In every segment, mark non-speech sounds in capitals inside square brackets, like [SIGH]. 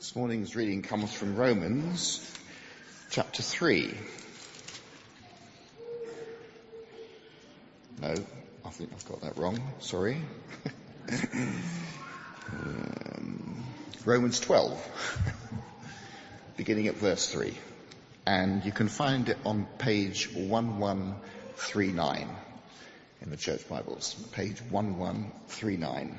This morning's reading comes from Romans chapter 3. No, I think I've got that wrong. Sorry. um, Romans 12, [LAUGHS] beginning at verse 3. And you can find it on page 1139 in the church Bibles, page 1139.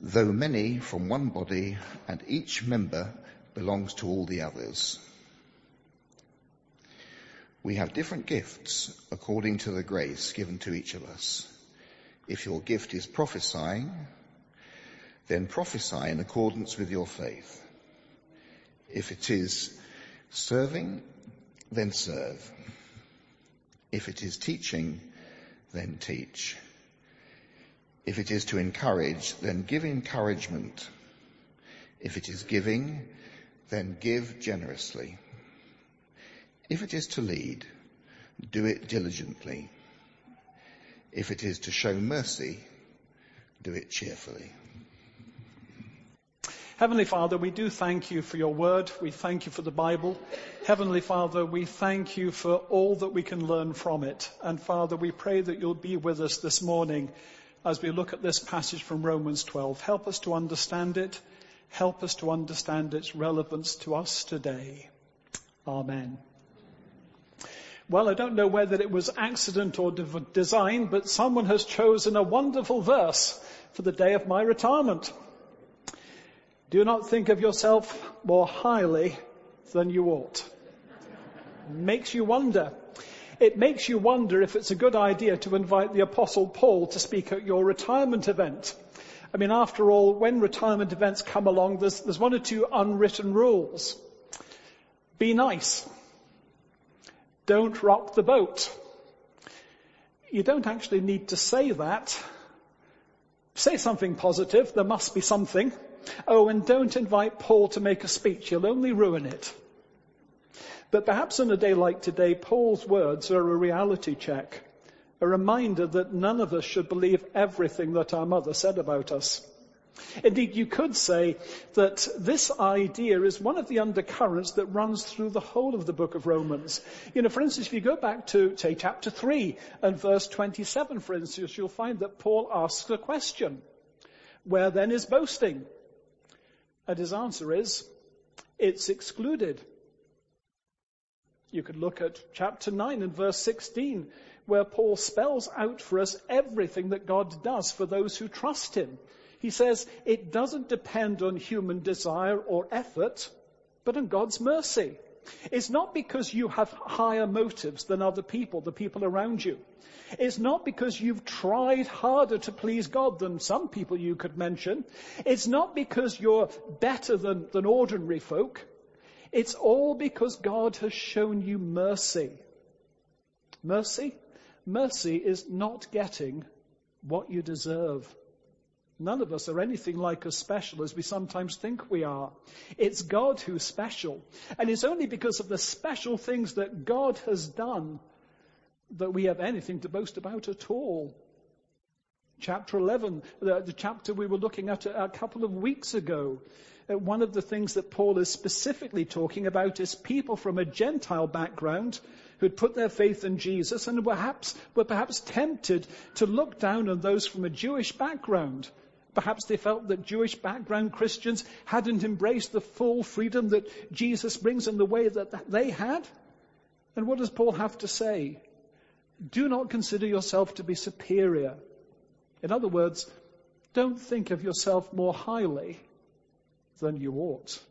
though many from one body and each member belongs to all the others. We have different gifts according to the grace given to each of us. If your gift is prophesying, then prophesy in accordance with your faith. If it is serving, then serve. If it is teaching, then teach. If it is to encourage, then give encouragement. If it is giving, then give generously. If it is to lead, do it diligently. If it is to show mercy, do it cheerfully. Heavenly Father, we do thank you for your word. We thank you for the Bible. Heavenly Father, we thank you for all that we can learn from it. And Father, we pray that you'll be with us this morning as we look at this passage from Romans 12. Help us to understand it. Help us to understand its relevance to us today. Amen. Well, I don't know whether it was accident or design, but someone has chosen a wonderful verse for the day of my retirement. Do not think of yourself more highly than you ought. Makes you wonder it makes you wonder if it's a good idea to invite the Apostle Paul to speak at your retirement event. I mean, after all, when retirement events come along, there's, there's one or two unwritten rules. Be nice. Don't rock the boat. You don't actually need to say that. Say something positive. There must be something. Oh, and don't invite Paul to make a speech. You'll only ruin it. But perhaps on a day like today, Paul's words are a reality check, a reminder that none of us should believe everything that our mother said about us. Indeed, you could say that this idea is one of the undercurrents that runs through the whole of the book of Romans. You know, for instance, if you go back to, say, chapter 3 and verse 27, for instance, you'll find that Paul asks a question. Where then is boasting? And his answer is, it's excluded. You could look at chapter 9 and verse 16, where Paul spells out for us everything that God does for those who trust him. He says it doesn't depend on human desire or effort, but on God's mercy. It's not because you have higher motives than other people, the people around you. It's not because you've tried harder to please God than some people you could mention. It's not because you're better than, than ordinary folk. It's all because God has shown you mercy. Mercy? Mercy is not getting what you deserve. None of us are anything like as special as we sometimes think we are. It's God who's special. And it's only because of the special things that God has done that we have anything to boast about at all. Chapter 11, the, the chapter we were looking at a, a couple of weeks ago, uh, one of the things that Paul is specifically talking about is people from a Gentile background who'd put their faith in Jesus and perhaps were perhaps tempted to look down on those from a Jewish background. Perhaps they felt that Jewish background Christians hadn't embraced the full freedom that Jesus brings in the way that they had. And what does Paul have to say? Do not consider yourself to be superior. In other words, don't think of yourself more highly than you ought.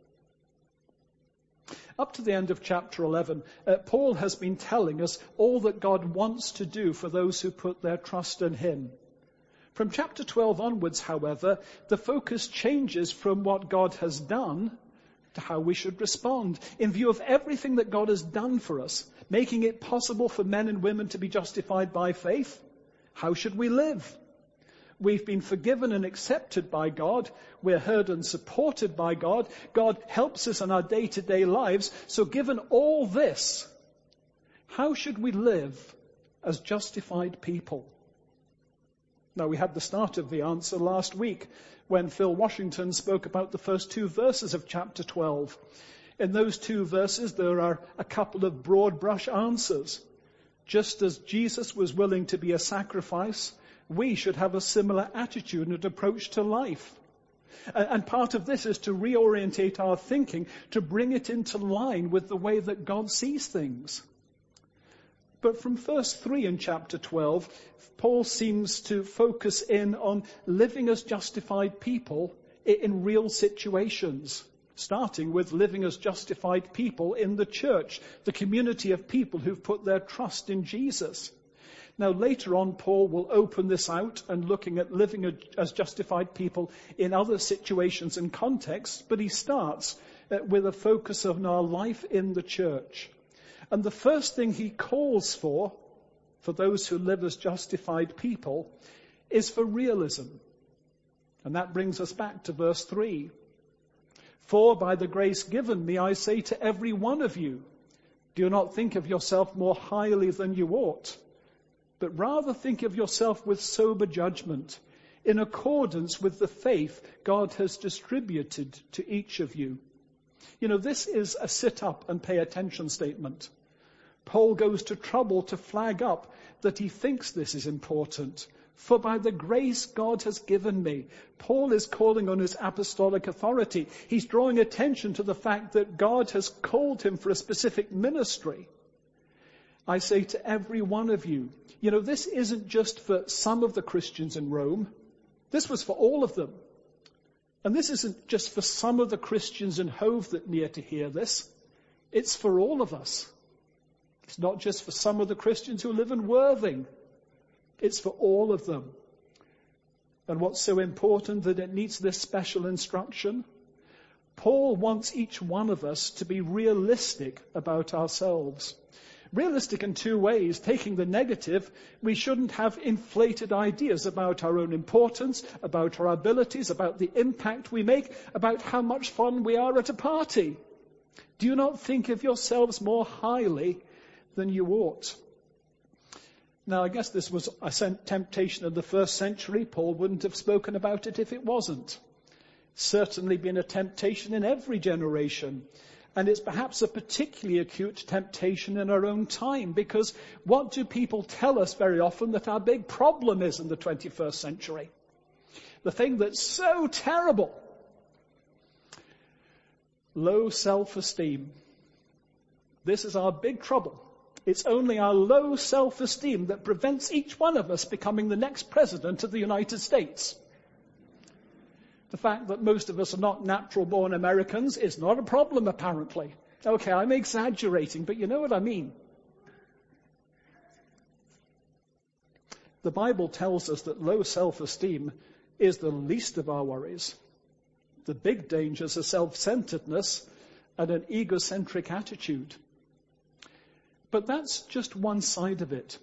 Up to the end of chapter 11, uh, Paul has been telling us all that God wants to do for those who put their trust in him. From chapter 12 onwards, however, the focus changes from what God has done to how we should respond in view of everything that God has done for us, making it possible for men and women to be justified by faith. How should we live? We've been forgiven and accepted by God. We're heard and supported by God. God helps us in our day to day lives. So given all this, how should we live as justified people? Now we had the start of the answer last week when Phil Washington spoke about the first two verses of chapter 12. In those two verses, there are a couple of broad brush answers. Just as Jesus was willing to be a sacrifice, we should have a similar attitude and approach to life. And part of this is to reorientate our thinking, to bring it into line with the way that God sees things. But from verse 3 in chapter 12, Paul seems to focus in on living as justified people in real situations, starting with living as justified people in the church, the community of people who've put their trust in Jesus. Now later on, Paul will open this out and looking at living as justified people in other situations and contexts, but he starts uh, with a focus on our life in the church. And the first thing he calls for, for those who live as justified people, is for realism. And that brings us back to verse 3. For by the grace given me, I say to every one of you, do not think of yourself more highly than you ought but rather think of yourself with sober judgment, in accordance with the faith God has distributed to each of you. You know, this is a sit up and pay attention statement. Paul goes to trouble to flag up that he thinks this is important. For by the grace God has given me, Paul is calling on his apostolic authority. He's drawing attention to the fact that God has called him for a specific ministry. I say to every one of you, you know, this isn't just for some of the Christians in Rome. This was for all of them. And this isn't just for some of the Christians in Hove that need to hear this. It's for all of us. It's not just for some of the Christians who live in Worthing. It's for all of them. And what's so important that it needs this special instruction? Paul wants each one of us to be realistic about ourselves. Realistic in two ways. Taking the negative, we shouldn't have inflated ideas about our own importance, about our abilities, about the impact we make, about how much fun we are at a party. Do you not think of yourselves more highly than you ought. Now, I guess this was a temptation of the first century. Paul wouldn't have spoken about it if it wasn't. Certainly been a temptation in every generation. And it's perhaps a particularly acute temptation in our own time because what do people tell us very often that our big problem is in the 21st century? The thing that's so terrible. Low self-esteem. This is our big trouble. It's only our low self-esteem that prevents each one of us becoming the next president of the United States. The fact that most of us are not natural born Americans is not a problem apparently. Okay, I'm exaggerating, but you know what I mean. The Bible tells us that low self-esteem is the least of our worries. The big dangers are self-centeredness and an egocentric attitude. But that's just one side of it.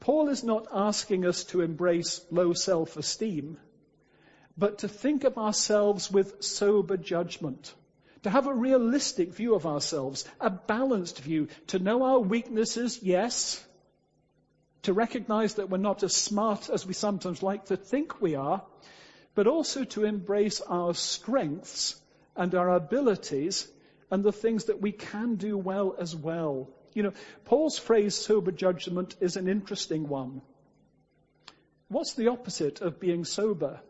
Paul is not asking us to embrace low self-esteem but to think of ourselves with sober judgment. To have a realistic view of ourselves, a balanced view, to know our weaknesses, yes. To recognize that we're not as smart as we sometimes like to think we are, but also to embrace our strengths and our abilities and the things that we can do well as well. You know, Paul's phrase sober judgment is an interesting one. What's the opposite of being sober?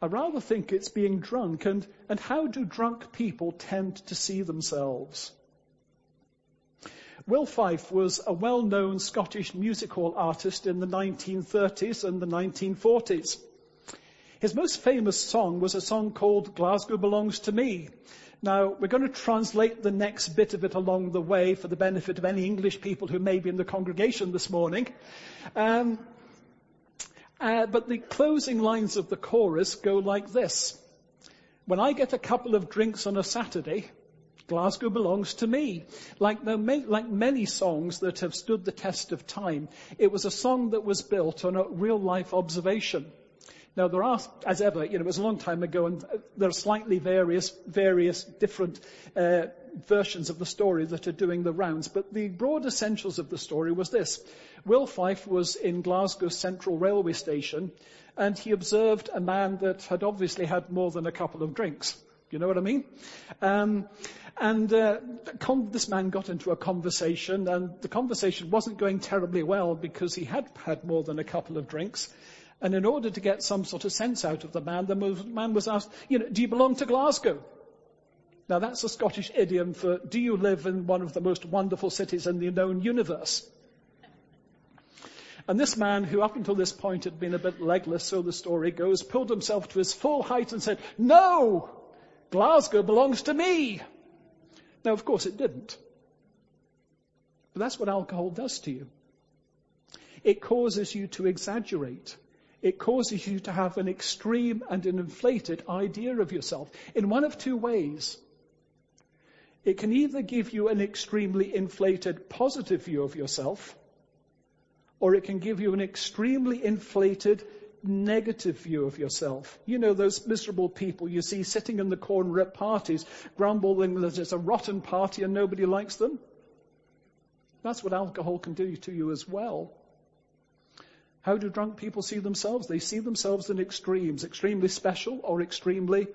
I rather think it's being drunk. And, and how do drunk people tend to see themselves? Will Fyffe was a well-known Scottish music hall artist in the 1930s and the 1940s. His most famous song was a song called Glasgow Belongs to Me. Now, we're going to translate the next bit of it along the way for the benefit of any English people who may be in the congregation this morning. Um, uh, but the closing lines of the chorus go like this. When I get a couple of drinks on a Saturday, Glasgow belongs to me. Like, like many songs that have stood the test of time, it was a song that was built on a real life observation. Now there are, as ever, you know, it was a long time ago and there are slightly various, various different uh, versions of the story that are doing the rounds, but the broad essentials of the story was this. Will Fyffe was in Glasgow Central Railway Station and he observed a man that had obviously had more than a couple of drinks. You know what I mean? Um, and uh, this man got into a conversation, and the conversation wasn't going terribly well because he had had more than a couple of drinks. And in order to get some sort of sense out of the man, the man was asked, you know, do you belong to Glasgow? Now that's a Scottish idiom for, do you live in one of the most wonderful cities in the known universe? And this man, who up until this point had been a bit legless, so the story goes, pulled himself to his full height and said, no! Glasgow belongs to me! Now of course it didn't. But that's what alcohol does to you. It causes you to exaggerate it causes you to have an extreme and an inflated idea of yourself in one of two ways. It can either give you an extremely inflated positive view of yourself, or it can give you an extremely inflated negative view of yourself. You know, those miserable people you see sitting in the corner at parties, grumbling that it's a rotten party and nobody likes them. That's what alcohol can do to you as well. How do drunk people see themselves? They see themselves in extremes, extremely special or extremely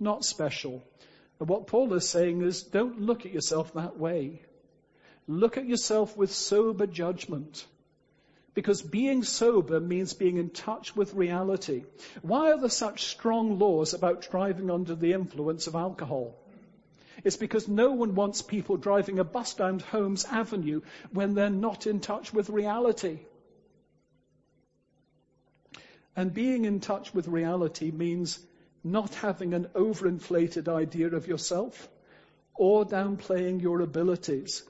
not special. And what Paul is saying is don't look at yourself that way. Look at yourself with sober judgment. Because being sober means being in touch with reality. Why are there such strong laws about driving under the influence of alcohol? It's because no one wants people driving a bus down Holmes Avenue when they're not in touch with reality. And being in touch with reality means not having an overinflated idea of yourself or downplaying your abilities.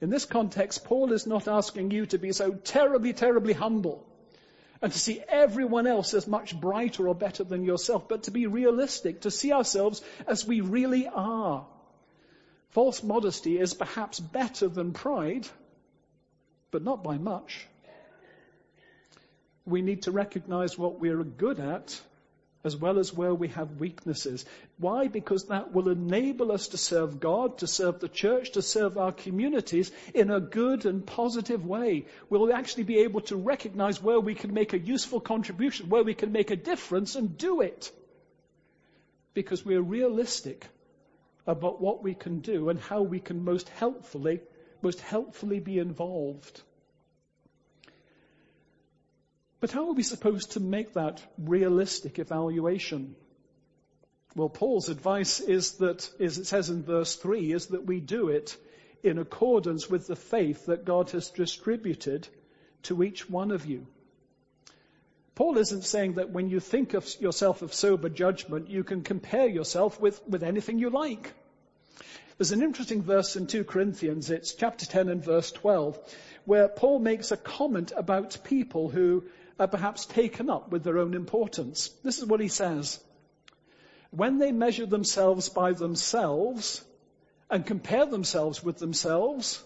In this context, Paul is not asking you to be so terribly, terribly humble and to see everyone else as much brighter or better than yourself, but to be realistic, to see ourselves as we really are. False modesty is perhaps better than pride, but not by much we need to recognize what we're good at as well as where we have weaknesses. Why? Because that will enable us to serve God, to serve the church, to serve our communities in a good and positive way. We'll actually be able to recognize where we can make a useful contribution, where we can make a difference and do it. Because we're realistic about what we can do and how we can most helpfully, most helpfully be involved. But how are we supposed to make that realistic evaluation? Well, Paul's advice is that, as it says in verse 3, is that we do it in accordance with the faith that God has distributed to each one of you. Paul isn't saying that when you think of yourself of sober judgment, you can compare yourself with, with anything you like. There's an interesting verse in 2 Corinthians, it's chapter 10 and verse 12, where Paul makes a comment about people who are perhaps taken up with their own importance. This is what he says. When they measure themselves by themselves and compare themselves with themselves,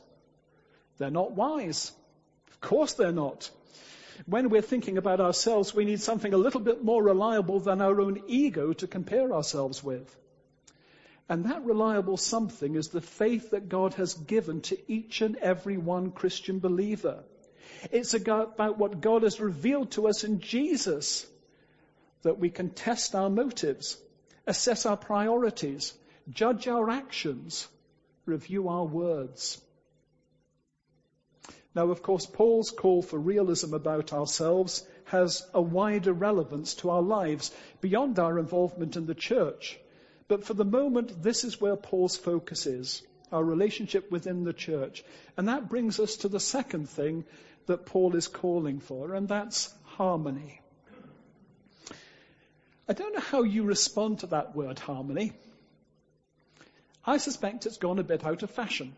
they're not wise. Of course they're not. When we're thinking about ourselves, we need something a little bit more reliable than our own ego to compare ourselves with. And that reliable something is the faith that God has given to each and every one Christian believer. It's about what God has revealed to us in Jesus that we can test our motives, assess our priorities, judge our actions, review our words. Now, of course, Paul's call for realism about ourselves has a wider relevance to our lives beyond our involvement in the church. But for the moment, this is where Paul's focus is, our relationship within the church. And that brings us to the second thing that Paul is calling for, and that's harmony. I don't know how you respond to that word harmony. I suspect it's gone a bit out of fashion.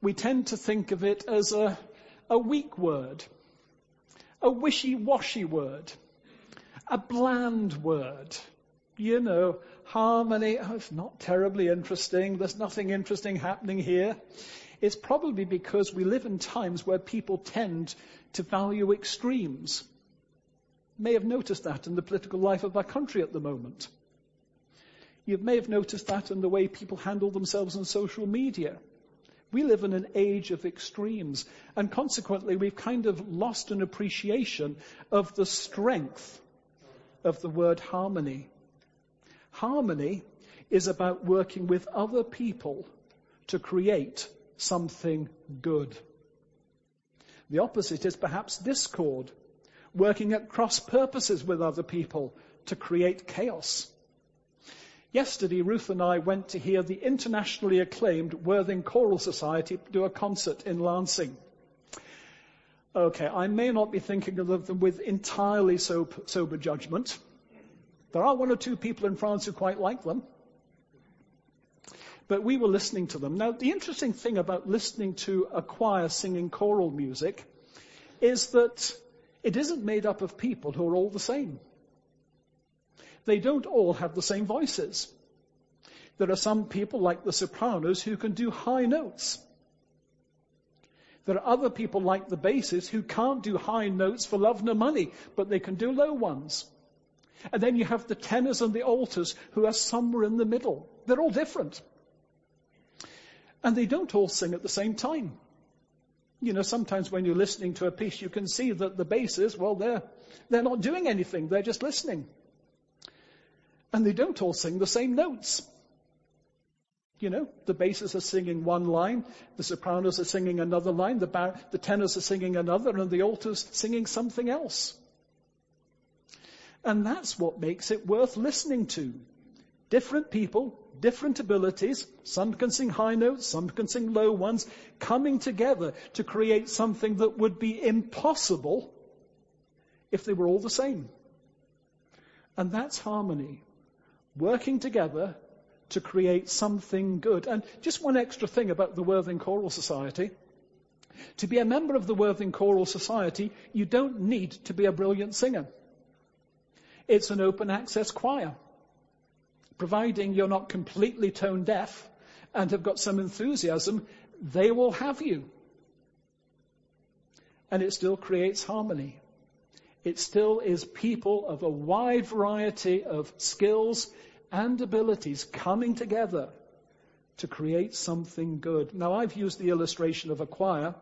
We tend to think of it as a, a weak word, a wishy-washy word, a bland word. You know, harmony, oh, it's not terribly interesting. There's nothing interesting happening here. It's probably because we live in times where people tend to value extremes. You may have noticed that in the political life of our country at the moment. You may have noticed that in the way people handle themselves on social media. We live in an age of extremes, and consequently, we've kind of lost an appreciation of the strength of the word harmony. Harmony is about working with other people to create something good. The opposite is perhaps discord, working at cross purposes with other people to create chaos. Yesterday, Ruth and I went to hear the internationally acclaimed Worthing Choral Society do a concert in Lancing. Okay, I may not be thinking of them with entirely sober judgment. There are one or two people in France who quite like them. But we were listening to them. Now, the interesting thing about listening to a choir singing choral music is that it isn't made up of people who are all the same. They don't all have the same voices. There are some people like the sopranos who can do high notes. There are other people like the basses who can't do high notes for love nor money, but they can do low ones. And then you have the tenors and the altars who are somewhere in the middle. They're all different. And they don't all sing at the same time. You know, sometimes when you're listening to a piece, you can see that the basses, well, they're, they're not doing anything. They're just listening. And they don't all sing the same notes. You know, the basses are singing one line, the sopranos are singing another line, the, bar- the tenors are singing another, and the altars singing something else. And that's what makes it worth listening to. Different people, different abilities, some can sing high notes, some can sing low ones, coming together to create something that would be impossible if they were all the same. And that's harmony working together to create something good. And just one extra thing about the Worthing Choral Society. To be a member of the Worthing Choral Society, you don't need to be a brilliant singer. It's an open access choir. Providing you're not completely tone deaf and have got some enthusiasm, they will have you. And it still creates harmony. It still is people of a wide variety of skills and abilities coming together to create something good. Now, I've used the illustration of a choir,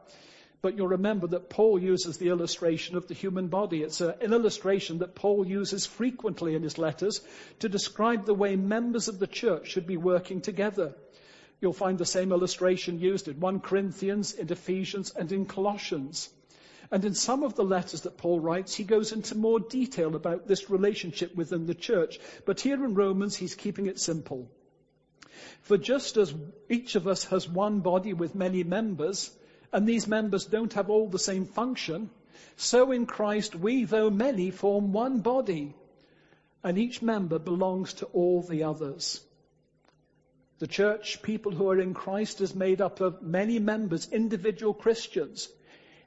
but you'll remember that Paul uses the illustration of the human body. It's an illustration that Paul uses frequently in his letters to describe the way members of the church should be working together. You'll find the same illustration used in 1 Corinthians, in Ephesians, and in Colossians. And in some of the letters that Paul writes, he goes into more detail about this relationship within the church. But here in Romans, he's keeping it simple. For just as each of us has one body with many members, and these members don't have all the same function, so in Christ we, though many, form one body, and each member belongs to all the others. The church, people who are in Christ, is made up of many members, individual Christians.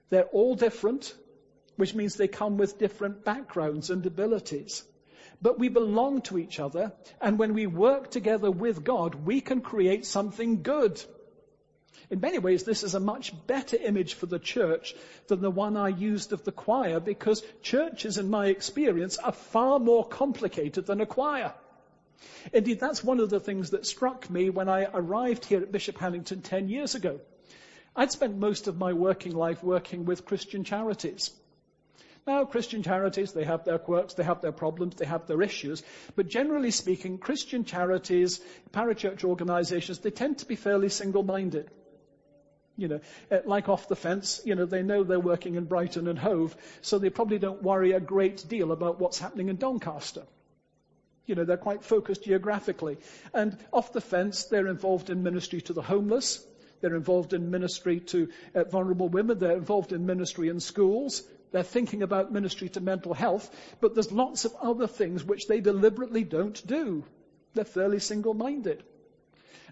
They're all different, which means they come with different backgrounds and abilities. But we belong to each other, and when we work together with God, we can create something good. In many ways, this is a much better image for the church than the one I used of the choir, because churches, in my experience, are far more complicated than a choir. Indeed, that's one of the things that struck me when I arrived here at Bishop Hannington 10 years ago. I'd spent most of my working life working with Christian charities. Now, Christian charities, they have their quirks, they have their problems, they have their issues. But generally speaking, Christian charities, parachurch organizations, they tend to be fairly single-minded. You know, eh, like off the fence, you know, they know they're working in Brighton and Hove, so they probably don't worry a great deal about what's happening in Doncaster. You know, they're quite focused geographically. And off the fence, they're involved in ministry to the homeless. They're involved in ministry to uh, vulnerable women. They're involved in ministry in schools. They're thinking about ministry to mental health. But there's lots of other things which they deliberately don't do. They're fairly single-minded.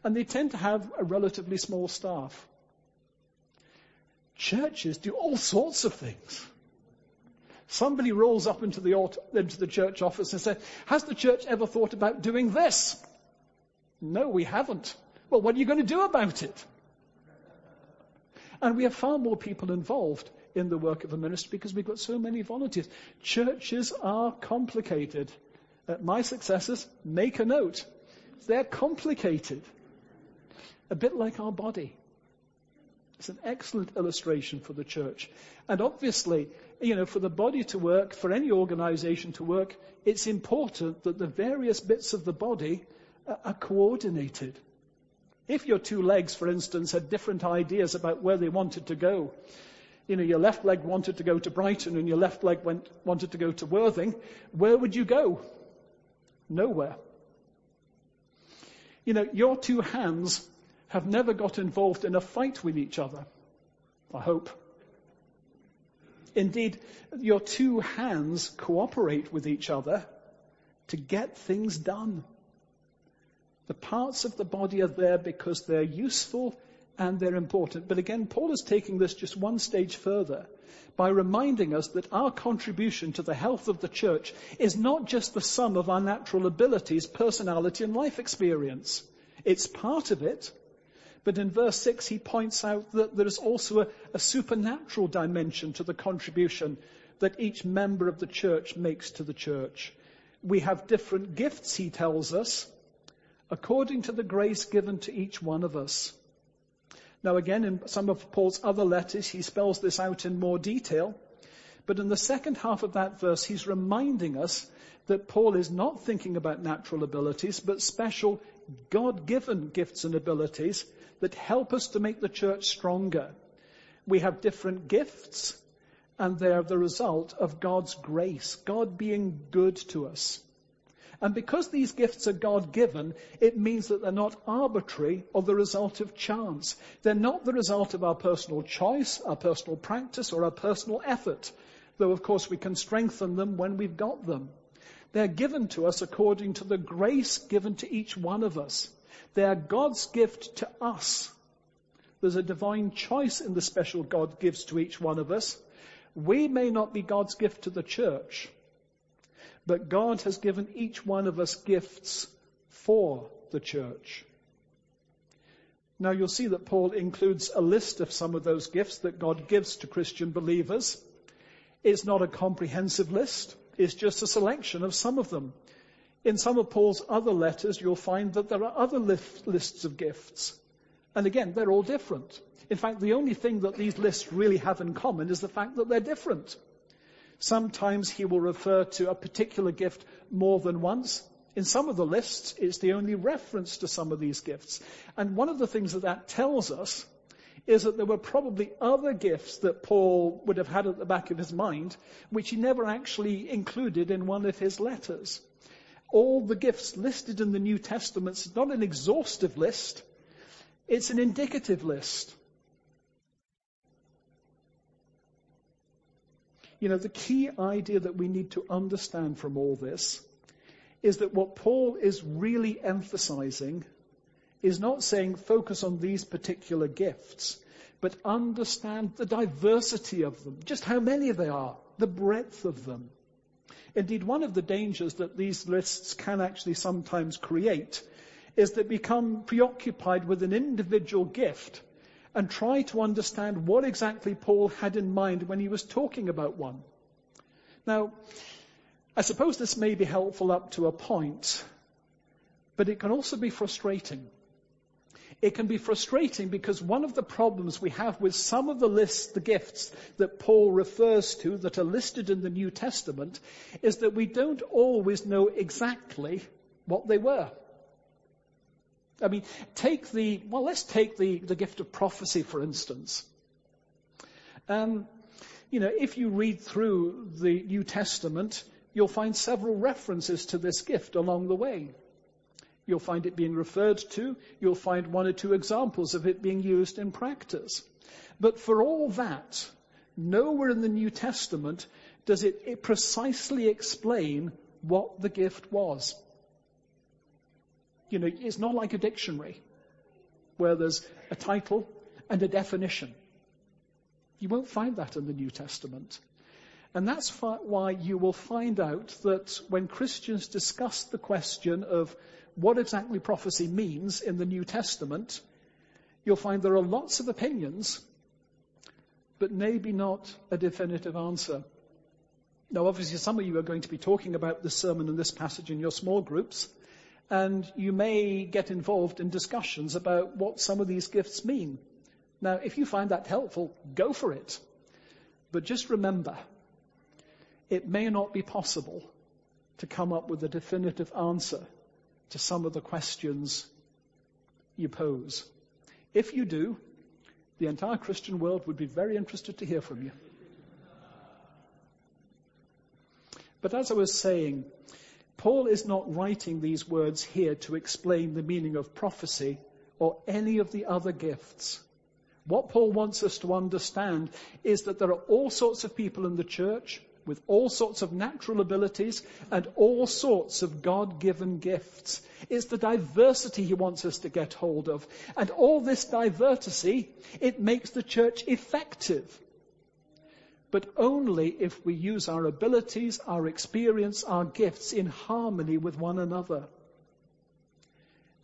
And they tend to have a relatively small staff. Churches do all sorts of things. Somebody rolls up into the, into the church office and says, has the church ever thought about doing this? No, we haven't. Well, what are you going to do about it? And we have far more people involved in the work of a ministry because we've got so many volunteers. Churches are complicated. Uh, my successors make a note. They're complicated. A bit like our body. It's an excellent illustration for the church. And obviously, you know, for the body to work, for any organization to work, it's important that the various bits of the body are coordinated. If your two legs, for instance, had different ideas about where they wanted to go, you know, your left leg wanted to go to Brighton and your left leg went, wanted to go to Worthing, where would you go? Nowhere. You know, your two hands have never got involved in a fight with each other. I hope. Indeed, your two hands cooperate with each other to get things done. The parts of the body are there because they're useful and they're important. But again, Paul is taking this just one stage further by reminding us that our contribution to the health of the church is not just the sum of our natural abilities, personality, and life experience. It's part of it. But in verse 6, he points out that there is also a, a supernatural dimension to the contribution that each member of the church makes to the church. We have different gifts, he tells us, according to the grace given to each one of us. Now again, in some of Paul's other letters, he spells this out in more detail. But in the second half of that verse, he's reminding us that Paul is not thinking about natural abilities, but special God-given gifts and abilities that help us to make the church stronger. We have different gifts, and they are the result of God's grace, God being good to us. And because these gifts are God given, it means that they're not arbitrary or the result of chance. They're not the result of our personal choice, our personal practice, or our personal effort. Though, of course, we can strengthen them when we've got them. They're given to us according to the grace given to each one of us. They are God's gift to us. There's a divine choice in the special God gives to each one of us. We may not be God's gift to the church, but God has given each one of us gifts for the church. Now you'll see that Paul includes a list of some of those gifts that God gives to Christian believers. It's not a comprehensive list. It's just a selection of some of them. In some of Paul's other letters, you'll find that there are other lists of gifts. And again, they're all different. In fact, the only thing that these lists really have in common is the fact that they're different. Sometimes he will refer to a particular gift more than once. In some of the lists, it's the only reference to some of these gifts. And one of the things that that tells us is that there were probably other gifts that Paul would have had at the back of his mind, which he never actually included in one of his letters. All the gifts listed in the New Testament. It's not an exhaustive list, it's an indicative list. You know, the key idea that we need to understand from all this is that what Paul is really emphasizing is not saying focus on these particular gifts, but understand the diversity of them, just how many they are, the breadth of them. Indeed, one of the dangers that these lists can actually sometimes create is that become preoccupied with an individual gift and try to understand what exactly Paul had in mind when he was talking about one. Now, I suppose this may be helpful up to a point, but it can also be frustrating. It can be frustrating because one of the problems we have with some of the lists, the gifts that Paul refers to that are listed in the New Testament is that we don't always know exactly what they were. I mean, take the, well, let's take the, the gift of prophecy, for instance. Um, you know, if you read through the New Testament, you'll find several references to this gift along the way. You'll find it being referred to. You'll find one or two examples of it being used in practice. But for all that, nowhere in the New Testament does it, precisely explain what the gift was. You know, it's not like a dictionary where there's a title and a definition. You won't find that in the New Testament. And that's why you will find out that when Christians discuss the question of what exactly prophecy means in the New Testament, you'll find there are lots of opinions, but maybe not a definitive answer. Now, obviously, some of you are going to be talking about this sermon and this passage in your small groups, and you may get involved in discussions about what some of these gifts mean. Now, if you find that helpful, go for it. But just remember, it may not be possible to come up with a definitive answer to some of the questions you pose. If you do, the entire Christian world would be very interested to hear from you. But as I was saying, Paul is not writing these words here to explain the meaning of prophecy or any of the other gifts. What Paul wants us to understand is that there are all sorts of people in the church with all sorts of natural abilities and all sorts of God-given gifts. It's the diversity he wants us to get hold of. And all this diversity, it makes the church effective. But only if we use our abilities, our experience, our gifts in harmony with one another.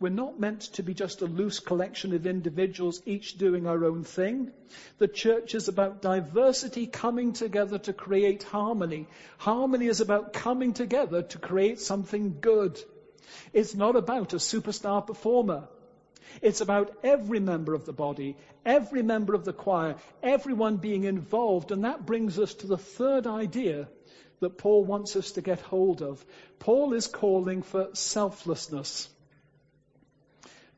We're not meant to be just a loose collection of individuals, each doing our own thing. The church is about diversity coming together to create harmony. Harmony is about coming together to create something good. It's not about a superstar performer. It's about every member of the body, every member of the choir, everyone being involved. And that brings us to the third idea that Paul wants us to get hold of. Paul is calling for selflessness.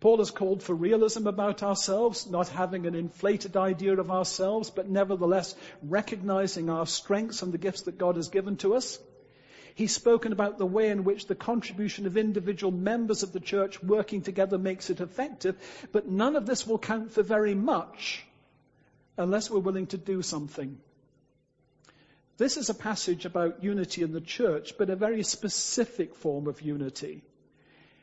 Paul has called for realism about ourselves, not having an inflated idea of ourselves, but nevertheless recognizing our strengths and the gifts that God has given to us. He's spoken about the way in which the contribution of individual members of the church working together makes it effective, but none of this will count for very much unless we're willing to do something. This is a passage about unity in the church, but a very specific form of unity.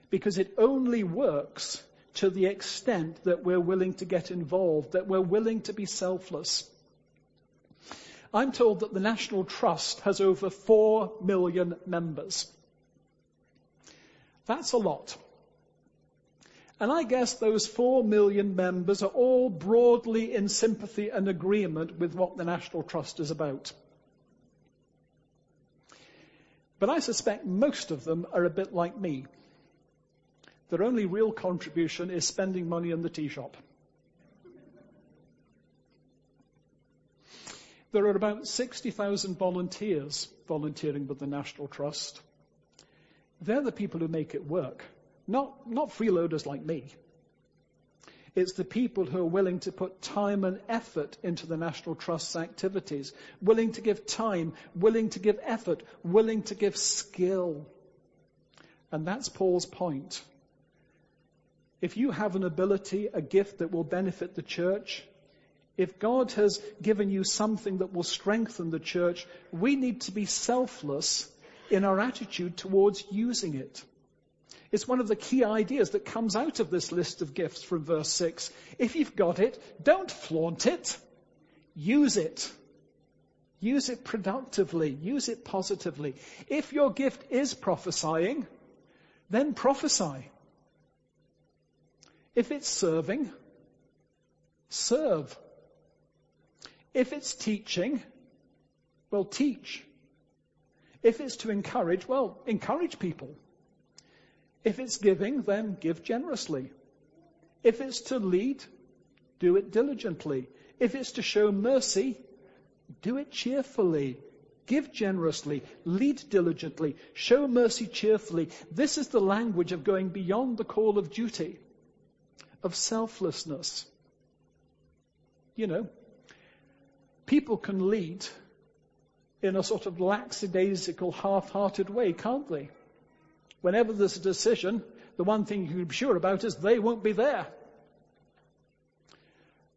Because it only works to the extent that we're willing to get involved, that we're willing to be selfless. I'm told that the National Trust has over four million members. That's a lot. And I guess those four million members are all broadly in sympathy and agreement with what the National Trust is about. But I suspect most of them are a bit like me. Their only real contribution is spending money in the tea shop. There are about 60,000 volunteers volunteering with the National Trust. They're the people who make it work, not, not freeloaders like me. It's the people who are willing to put time and effort into the National Trust's activities, willing to give time, willing to give effort, willing to give skill. And that's Paul's point. If you have an ability, a gift that will benefit the church, if God has given you something that will strengthen the church, we need to be selfless in our attitude towards using it. It's one of the key ideas that comes out of this list of gifts from verse 6. If you've got it, don't flaunt it. Use it. Use it productively. Use it positively. If your gift is prophesying, then prophesy. If it's serving, serve. If it's teaching, well, teach. If it's to encourage, well, encourage people. If it's giving, then give generously. If it's to lead, do it diligently. If it's to show mercy, do it cheerfully. Give generously, lead diligently, show mercy cheerfully. This is the language of going beyond the call of duty of selflessness. You know, people can lead in a sort of lackadaisical, half-hearted way, can't they? Whenever there's a decision, the one thing you can be sure about is they won't be there.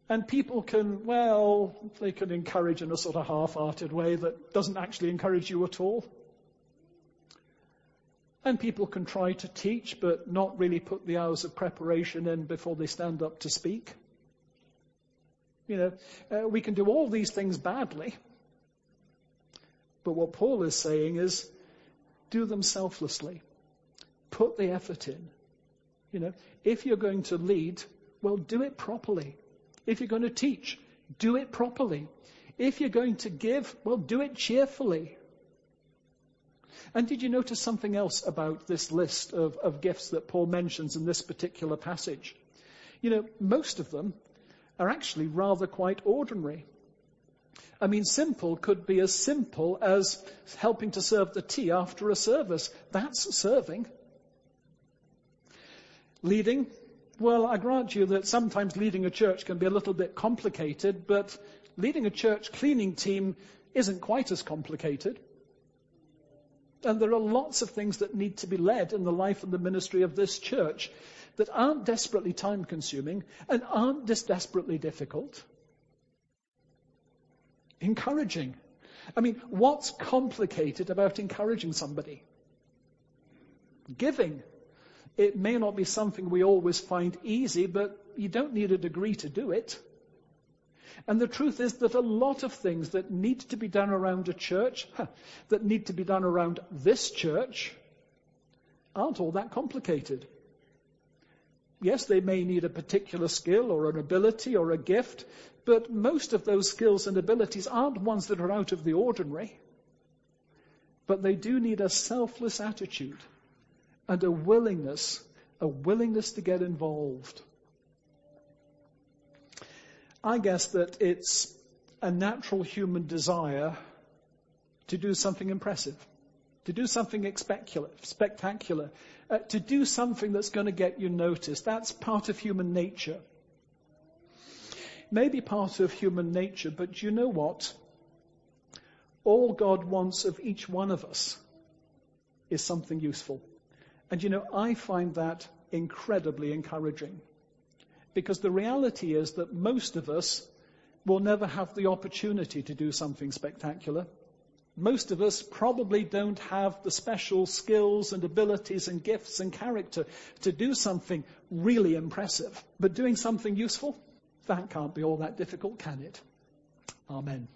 And people can, well, they can encourage in a sort of half-hearted way that doesn't actually encourage you at all. And people can try to teach, but not really put the hours of preparation in before they stand up to speak. You know, uh, we can do all these things badly. But what Paul is saying is do them selflessly. Put the effort in. You know, if you're going to lead, well, do it properly. If you're going to teach, do it properly. If you're going to give, well, do it cheerfully. And did you notice something else about this list of, of gifts that Paul mentions in this particular passage? You know, most of them are actually rather quite ordinary. I mean, simple could be as simple as helping to serve the tea after a service. That's serving. Leading, well, I grant you that sometimes leading a church can be a little bit complicated, but leading a church cleaning team isn't quite as complicated. And there are lots of things that need to be led in the life and the ministry of this church that aren't desperately time consuming and aren't desperately difficult. Encouraging. I mean, what's complicated about encouraging somebody? Giving. It may not be something we always find easy, but you don't need a degree to do it. And the truth is that a lot of things that need to be done around a church, [LAUGHS] that need to be done around this church, aren't all that complicated. Yes, they may need a particular skill or an ability or a gift, but most of those skills and abilities aren't ones that are out of the ordinary. But they do need a selfless attitude and a willingness, a willingness to get involved. I guess that it's a natural human desire to do something impressive, to do something spectacular, uh, to do something that's going to get you noticed. That's part of human nature. Maybe part of human nature, but you know what? All God wants of each one of us is something useful. And you know, I find that incredibly encouraging. Because the reality is that most of us will never have the opportunity to do something spectacular. Most of us probably don't have the special skills and abilities and gifts and character to do something really impressive. But doing something useful, that can't be all that difficult, can it? Amen.